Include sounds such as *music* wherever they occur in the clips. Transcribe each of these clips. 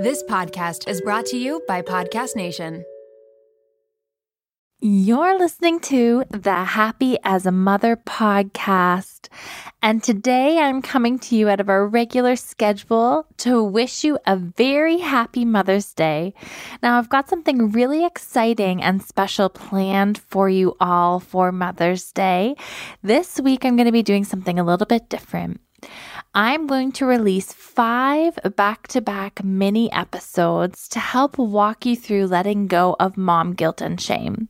This podcast is brought to you by Podcast Nation. You're listening to the Happy as a Mother podcast. And today I'm coming to you out of our regular schedule to wish you a very happy Mother's Day. Now, I've got something really exciting and special planned for you all for Mother's Day. This week, I'm going to be doing something a little bit different. I'm going to release five back to back mini episodes to help walk you through letting go of mom guilt and shame.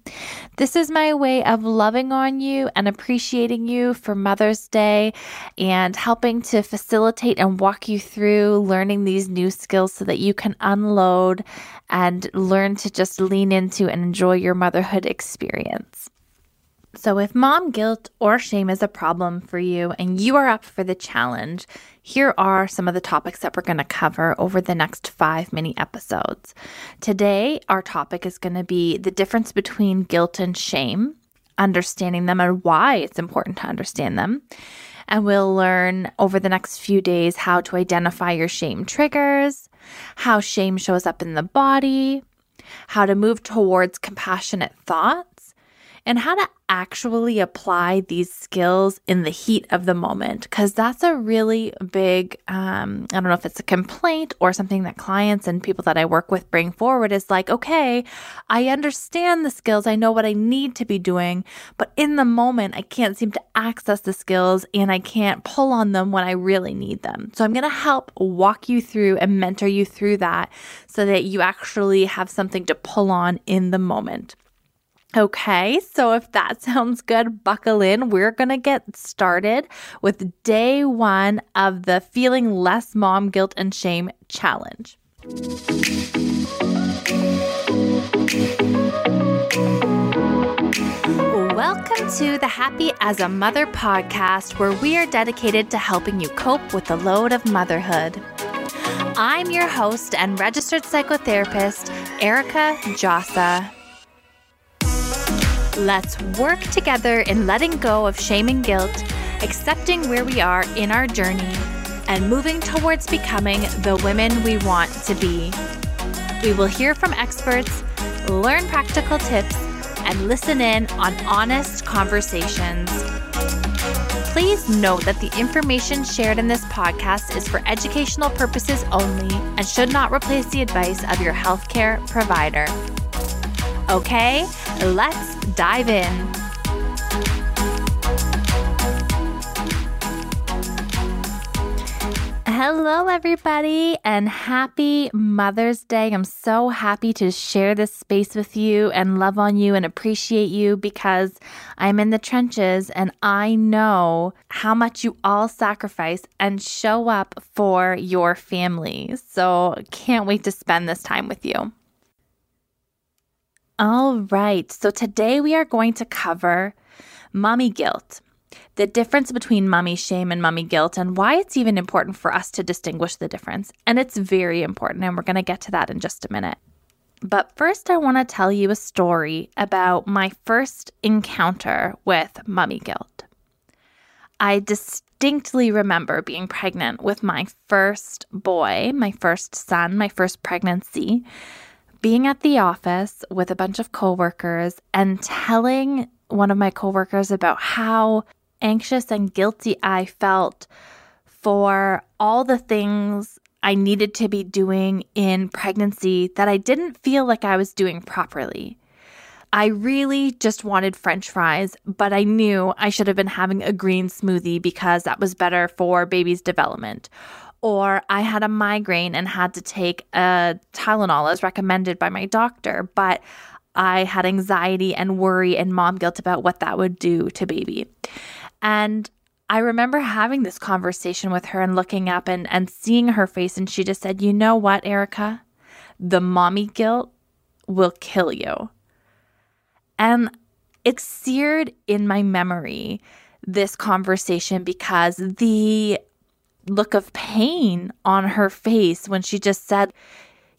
This is my way of loving on you and appreciating you for Mother's Day and helping to facilitate and walk you through learning these new skills so that you can unload and learn to just lean into and enjoy your motherhood experience. So, if mom guilt or shame is a problem for you and you are up for the challenge, here are some of the topics that we're going to cover over the next five mini episodes. Today, our topic is going to be the difference between guilt and shame, understanding them and why it's important to understand them. And we'll learn over the next few days how to identify your shame triggers, how shame shows up in the body, how to move towards compassionate thoughts and how to actually apply these skills in the heat of the moment. Because that's a really big, um, I don't know if it's a complaint or something that clients and people that I work with bring forward is like, okay, I understand the skills, I know what I need to be doing, but in the moment, I can't seem to access the skills and I can't pull on them when I really need them. So I'm going to help walk you through and mentor you through that so that you actually have something to pull on in the moment. Okay, so if that *laughs* sounds good, buckle in. We're going to get started with day one of the Feeling Less Mom Guilt and Shame Challenge. Welcome to the Happy as a Mother podcast, where we are dedicated to helping you cope with the load of motherhood. I'm your host and registered psychotherapist, Erica Djossa. Let's work together in letting go of shame and guilt, accepting where we are in our journey, and moving towards becoming the women we want to be. We will hear from experts, learn practical tips, and listen in on honest conversations. Please note that the information shared in this podcast is for educational purposes only and should not replace the advice of your healthcare provider. Okay, let's dive in. Hello, everybody, and happy Mother's Day. I'm so happy to share this space with you and love on you and appreciate you because I'm in the trenches and I know how much you all sacrifice and show up for your family. So, can't wait to spend this time with you. All right, so today we are going to cover mommy guilt, the difference between mommy shame and mommy guilt, and why it's even important for us to distinguish the difference. And it's very important, and we're going to get to that in just a minute. But first, I want to tell you a story about my first encounter with mommy guilt. I distinctly remember being pregnant with my first boy, my first son, my first pregnancy being at the office with a bunch of coworkers and telling one of my coworkers about how anxious and guilty I felt for all the things I needed to be doing in pregnancy that I didn't feel like I was doing properly. I really just wanted french fries, but I knew I should have been having a green smoothie because that was better for baby's development or I had a migraine and had to take a Tylenol as recommended by my doctor, but I had anxiety and worry and mom guilt about what that would do to baby. And I remember having this conversation with her and looking up and, and seeing her face, and she just said, You know what, Erica? The mommy guilt will kill you. And it's seared in my memory, this conversation, because the look of pain on her face when she just said,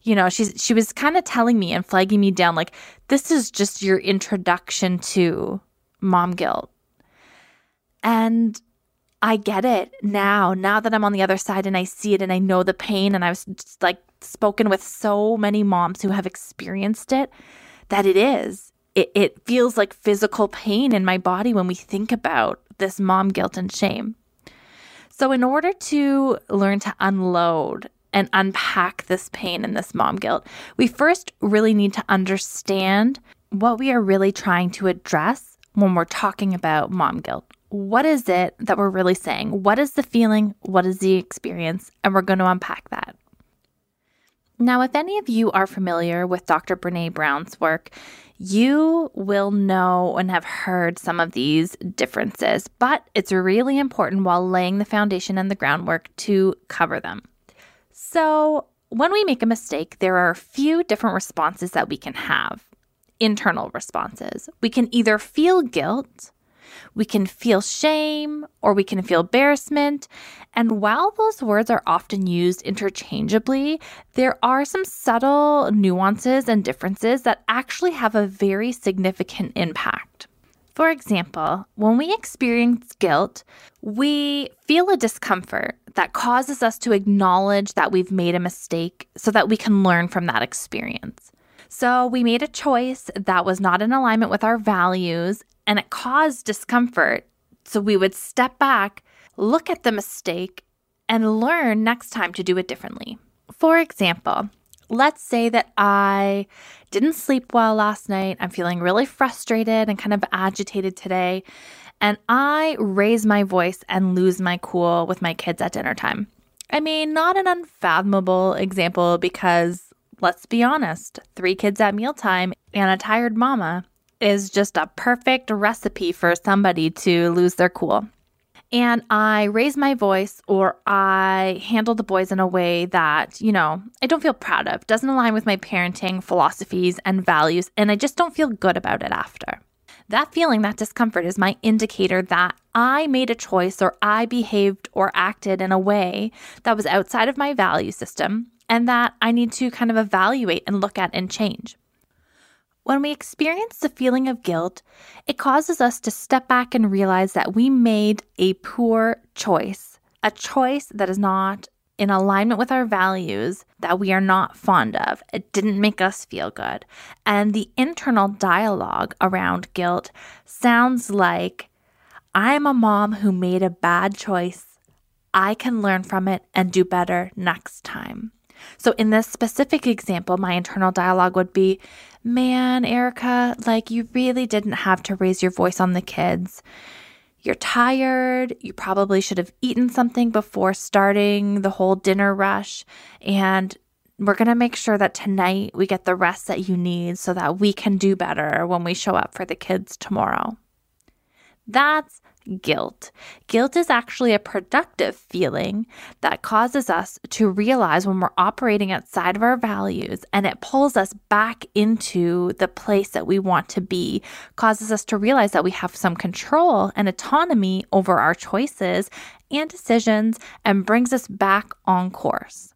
you know, she's she was kind of telling me and flagging me down like this is just your introduction to mom guilt. And I get it now, now that I'm on the other side and I see it and I know the pain. And I was just like spoken with so many moms who have experienced it that it is. It, it feels like physical pain in my body when we think about this mom guilt and shame. So, in order to learn to unload and unpack this pain and this mom guilt, we first really need to understand what we are really trying to address when we're talking about mom guilt. What is it that we're really saying? What is the feeling? What is the experience? And we're going to unpack that. Now, if any of you are familiar with Dr. Brene Brown's work, you will know and have heard some of these differences, but it's really important while laying the foundation and the groundwork to cover them. So, when we make a mistake, there are a few different responses that we can have internal responses. We can either feel guilt, we can feel shame, or we can feel embarrassment. And while those words are often used interchangeably, there are some subtle nuances and differences that actually have a very significant impact. For example, when we experience guilt, we feel a discomfort that causes us to acknowledge that we've made a mistake so that we can learn from that experience. So, we made a choice that was not in alignment with our values and it caused discomfort. So, we would step back, look at the mistake, and learn next time to do it differently. For example, let's say that I didn't sleep well last night. I'm feeling really frustrated and kind of agitated today. And I raise my voice and lose my cool with my kids at dinner time. I mean, not an unfathomable example because let's be honest, three kids at mealtime and a tired mama is just a perfect recipe for somebody to lose their cool and I raise my voice or I handle the boys in a way that, you know, I don't feel proud of, doesn't align with my parenting philosophies and values, and I just don't feel good about it after. That feeling, that discomfort is my indicator that I made a choice or I behaved or acted in a way that was outside of my value system and that I need to kind of evaluate and look at and change. When we experience the feeling of guilt, it causes us to step back and realize that we made a poor choice, a choice that is not in alignment with our values that we are not fond of. It didn't make us feel good. And the internal dialogue around guilt sounds like I'm a mom who made a bad choice. I can learn from it and do better next time. So, in this specific example, my internal dialogue would be Man, Erica, like you really didn't have to raise your voice on the kids. You're tired. You probably should have eaten something before starting the whole dinner rush. And we're going to make sure that tonight we get the rest that you need so that we can do better when we show up for the kids tomorrow. That's guilt. Guilt is actually a productive feeling that causes us to realize when we're operating outside of our values and it pulls us back into the place that we want to be, causes us to realize that we have some control and autonomy over our choices and decisions and brings us back on course.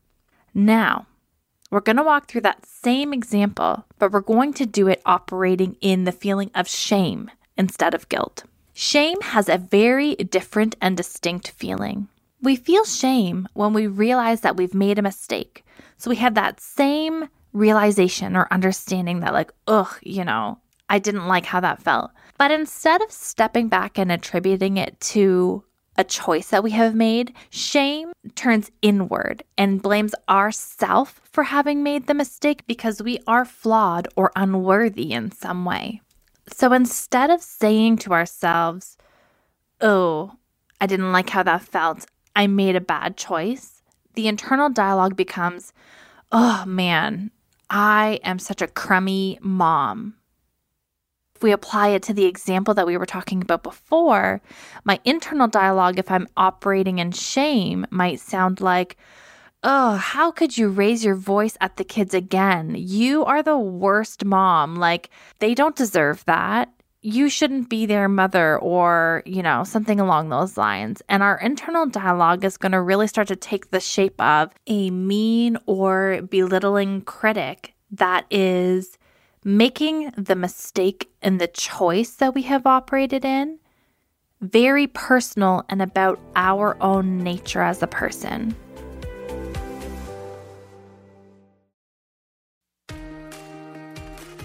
Now, we're going to walk through that same example, but we're going to do it operating in the feeling of shame instead of guilt. Shame has a very different and distinct feeling. We feel shame when we realize that we've made a mistake. So we have that same realization or understanding that, like, ugh, you know, I didn't like how that felt. But instead of stepping back and attributing it to a choice that we have made, shame turns inward and blames ourself for having made the mistake because we are flawed or unworthy in some way. So instead of saying to ourselves, oh, I didn't like how that felt, I made a bad choice, the internal dialogue becomes, oh man, I am such a crummy mom. If we apply it to the example that we were talking about before, my internal dialogue, if I'm operating in shame, might sound like, oh, how could you raise your voice at the kids again? You are the worst mom. Like, they don't deserve that. You shouldn't be their mother, or, you know, something along those lines. And our internal dialogue is going to really start to take the shape of a mean or belittling critic that is making the mistake in the choice that we have operated in very personal and about our own nature as a person.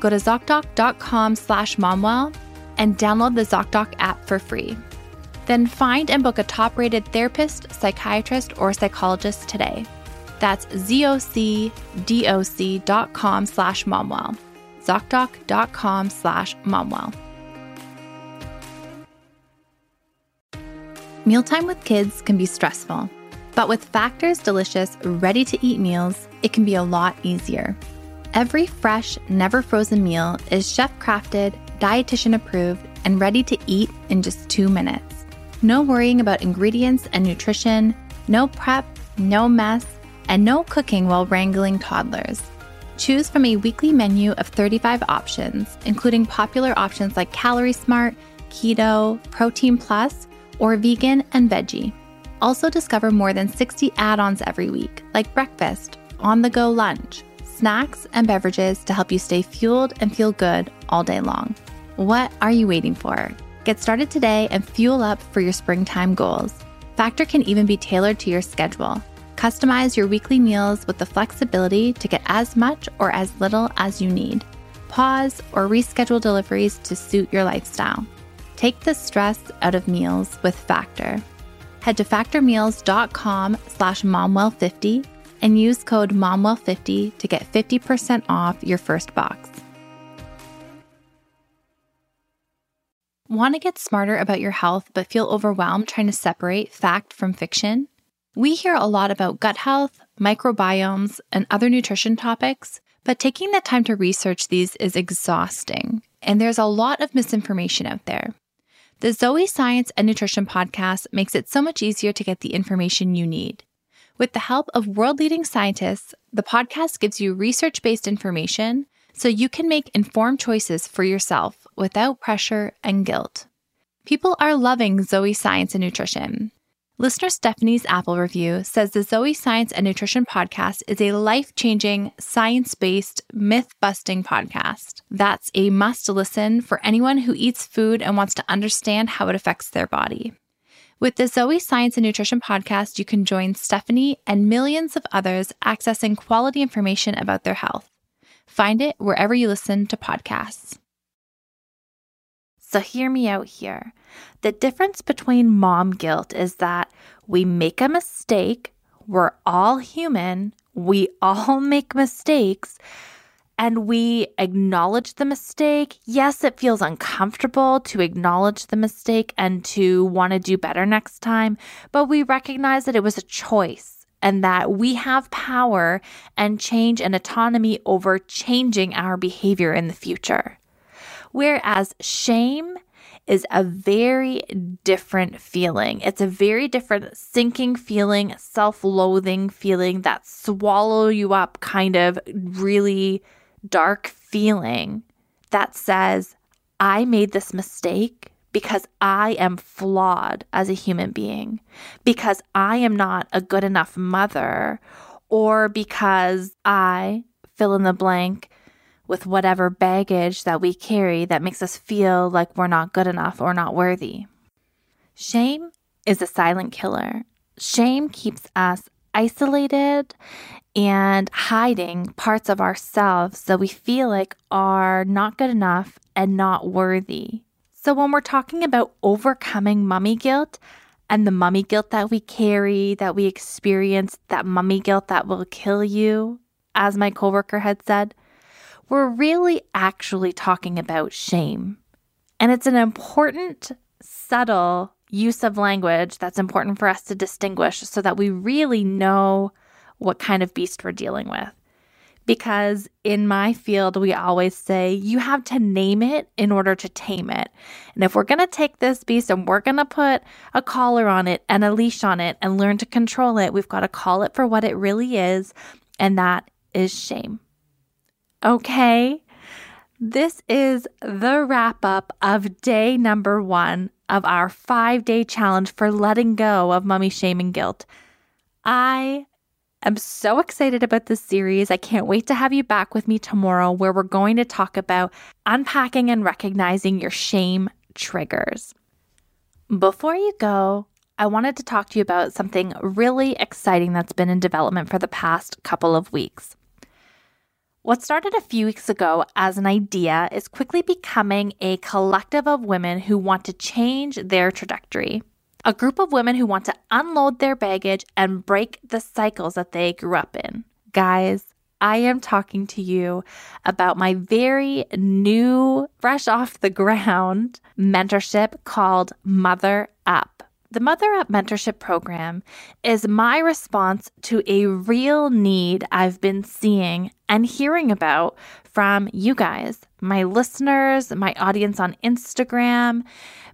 Go to ZocDoc.com slash momwell and download the ZocDoc app for free. Then find and book a top rated therapist, psychiatrist, or psychologist today. That's zocdoc.com slash momwell. ZocDoc.com slash momwell. Mealtime with kids can be stressful, but with Factor's delicious, ready to eat meals, it can be a lot easier. Every fresh, never frozen meal is chef crafted, dietitian approved, and ready to eat in just two minutes. No worrying about ingredients and nutrition, no prep, no mess, and no cooking while wrangling toddlers. Choose from a weekly menu of 35 options, including popular options like Calorie Smart, Keto, Protein Plus, or Vegan and Veggie. Also, discover more than 60 add ons every week, like breakfast, on the go lunch, snacks, and beverages to help you stay fueled and feel good all day long. What are you waiting for? Get started today and fuel up for your springtime goals. Factor can even be tailored to your schedule. Customize your weekly meals with the flexibility to get as much or as little as you need. Pause or reschedule deliveries to suit your lifestyle. Take the stress out of meals with Factor. Head to factormeals.com slash momwell50 and use code MOMWELL50 to get 50% off your first box. Want to get smarter about your health but feel overwhelmed trying to separate fact from fiction? We hear a lot about gut health, microbiomes, and other nutrition topics, but taking the time to research these is exhausting, and there's a lot of misinformation out there. The Zoe Science and Nutrition podcast makes it so much easier to get the information you need. With the help of world leading scientists, the podcast gives you research based information so you can make informed choices for yourself without pressure and guilt. People are loving Zoe Science and Nutrition. Listener Stephanie's Apple review says the Zoe Science and Nutrition podcast is a life changing, science based, myth busting podcast. That's a must listen for anyone who eats food and wants to understand how it affects their body. With the Zoe Science and Nutrition podcast, you can join Stephanie and millions of others accessing quality information about their health. Find it wherever you listen to podcasts. So, hear me out here. The difference between mom guilt is that we make a mistake, we're all human, we all *laughs* make mistakes, and we acknowledge the mistake. Yes, it feels uncomfortable to acknowledge the mistake and to want to do better next time, but we recognize that it was a choice and that we have power and change and autonomy over changing our behavior in the future. Whereas shame is a very different feeling. It's a very different sinking feeling, self loathing feeling, that swallow you up kind of really dark feeling that says, I made this mistake because I am flawed as a human being, because I am not a good enough mother, or because I fill in the blank with whatever baggage that we carry that makes us feel like we're not good enough or not worthy. Shame is a silent killer. Shame keeps us isolated and hiding parts of ourselves that we feel like are not good enough and not worthy. So, when we're talking about overcoming mummy guilt, and the mummy guilt that we carry, that we experience, that mummy guilt that will kill you, as my coworker had said, we're really actually talking about shame. And it's an important, subtle use of language that's important for us to distinguish so that we really know what kind of beast we're dealing with because in my field, we always say you have to name it in order to tame it. And if we're going to take this beast and we're going to put a collar on it and a leash on it and learn to control it, we've got to call it for what it really is, and that is shame. Okay? This is the wrap up of day number one of our five day challenge for letting go of mummy shame and guilt. I I'm so excited about this series. I can't wait to have you back with me tomorrow, where we're going to talk about unpacking and recognizing your shame triggers. Before you go, I wanted to talk to you about something really exciting that's been in development for the past couple of weeks. What started a few weeks ago as an idea is quickly becoming a collective of women who want to change their trajectory a group of women who want to unload their baggage and break the cycles that they grew up in. Guys, I am talking to you about my very new, fresh off the ground *laughs* mentorship called Mother Up. The Mother Up mentorship program is my response to a real need I've been seeing and hearing about from you guys, my listeners, my audience on Instagram,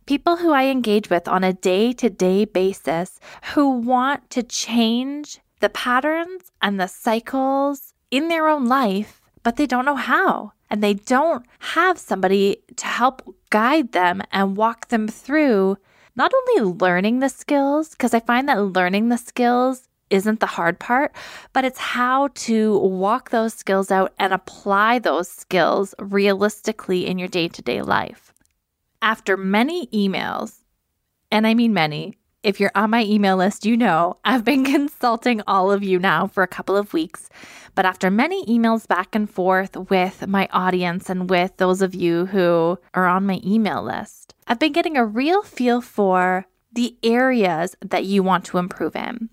people who I engage with on a day to day basis who want to change the patterns and the cycles in their own life, but they don't know how. And they don't have somebody to help guide them and walk them through not only learning the skills, because I find that learning the skills isn't the hard part, but it's how to walk those skills out and apply those skills realistically in your day to day life. After many emails, and I mean many, if you're on my email list, you know I've been *laughs* consulting all of you now for a couple of weeks. But after many emails back and forth with my audience and with those of you who are on my email list, I've been getting a real feel for the areas that you want to improve in.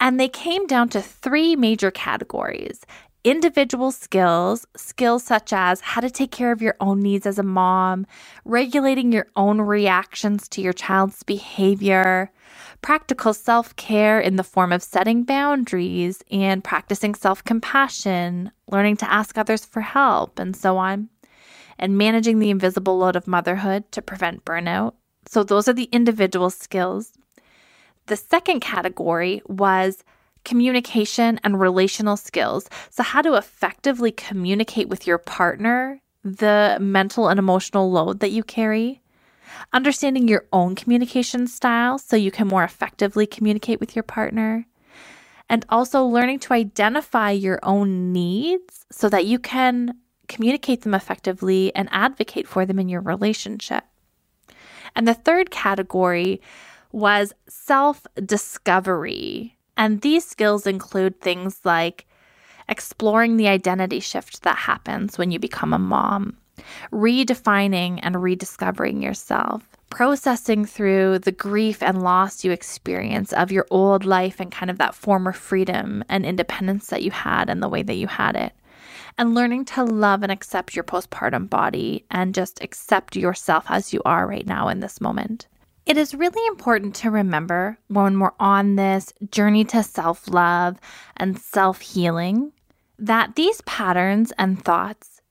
And they came down to three major categories individual skills, skills such as how to take care of your own needs as a mom, regulating your own reactions to your child's behavior, practical self care in the form of setting boundaries and practicing self compassion, learning to ask others for help, and so on, and managing the invisible load of motherhood to prevent burnout. So, those are the individual skills. The second category was communication and relational skills. So, how to effectively communicate with your partner the mental and emotional load that you carry. Understanding your own communication style so you can more effectively communicate with your partner. And also learning to identify your own needs so that you can communicate them effectively and advocate for them in your relationship. And the third category was self discovery. And these skills include things like exploring the identity shift that happens when you become a mom, redefining and rediscovering yourself, processing through the grief and loss you experience of your old life and kind of that former freedom and independence that you had and the way that you had it. And learning to love and accept your postpartum body and just accept yourself as you are right now in this moment. It is really important to remember when we're on this journey to self love and self healing that these patterns and thoughts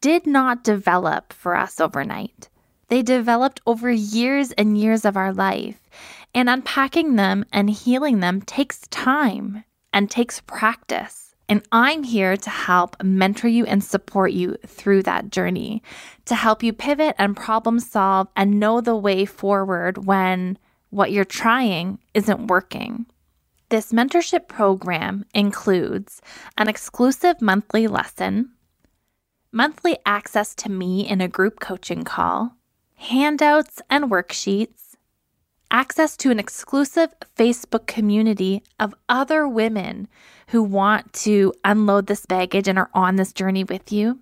did not develop for us overnight. They developed over years and years of our life, and unpacking them and healing them takes time and takes practice. And I'm here to help mentor you and support you through that journey, to help you pivot and problem solve and know the way forward when what you're trying isn't working. This mentorship program includes an exclusive monthly lesson, monthly access to me in a group coaching call, handouts and worksheets access to an exclusive Facebook community of other women who want to unload this baggage and are on this journey with you,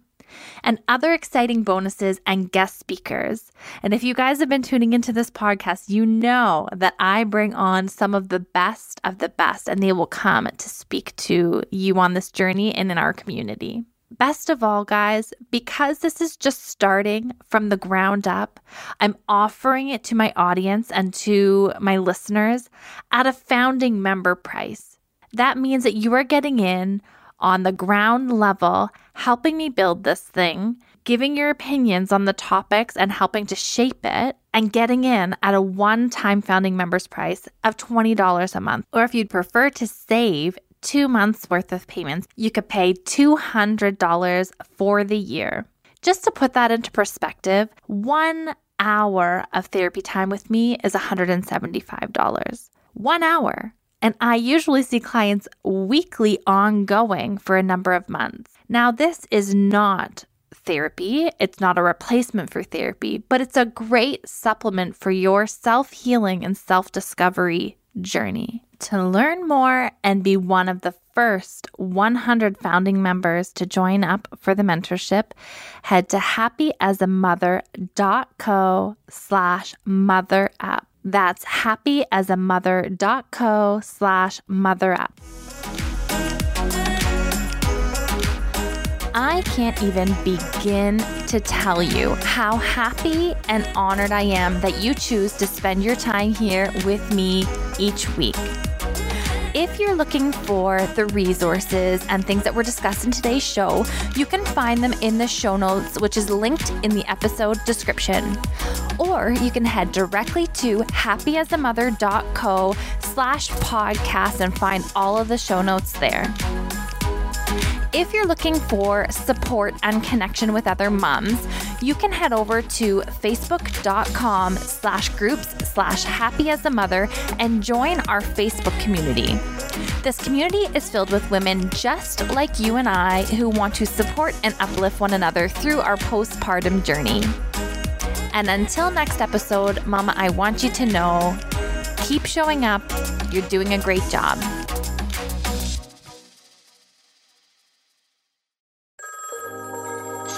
and other exciting bonuses and guest speakers. And if you guys have been tuning into this podcast, you know that I bring on some of the best of the best, and they will come to speak to you on this journey and in our community. Best of all, guys, because this is just starting from the ground up, I'm offering it to my audience and to my listeners at a founding member price. That means that you are getting in on the ground level, helping me build this thing, giving your opinions on the topics and helping to shape it, and getting in at a one time founding members price of $20 a month. Or if you'd prefer to save two months worth of payments, you could pay $200 for the year. Just to put that into perspective, one hour of therapy time with me is $175. One hour. And I usually see clients weekly ongoing for a number of months. Now, this is not therapy, it's not a replacement for therapy, but it's a great supplement for your self healing and self discovery journey. To learn more and be one of the first 100 founding members to join up for the mentorship, head to happyasamother.co slash mother up. That's happyasamother.co slash mother up. I can't even begin to tell you how happy and honored I am that you choose to spend your time here with me each week. If you're looking for the resources and things that were discussed in today's show, you can find them in the show notes, which is linked in the episode description. Or you can head directly to happyasamother.co slash podcast and find all of the show notes there. If you're looking for support and connection with other moms, you can head over to facebook.com slash groups slash happy as a mother and join our Facebook community. This community is filled with women just like you and I who want to support and uplift one another through our postpartum journey. And until next episode, Mama, I want you to know keep showing up. You're doing a great job.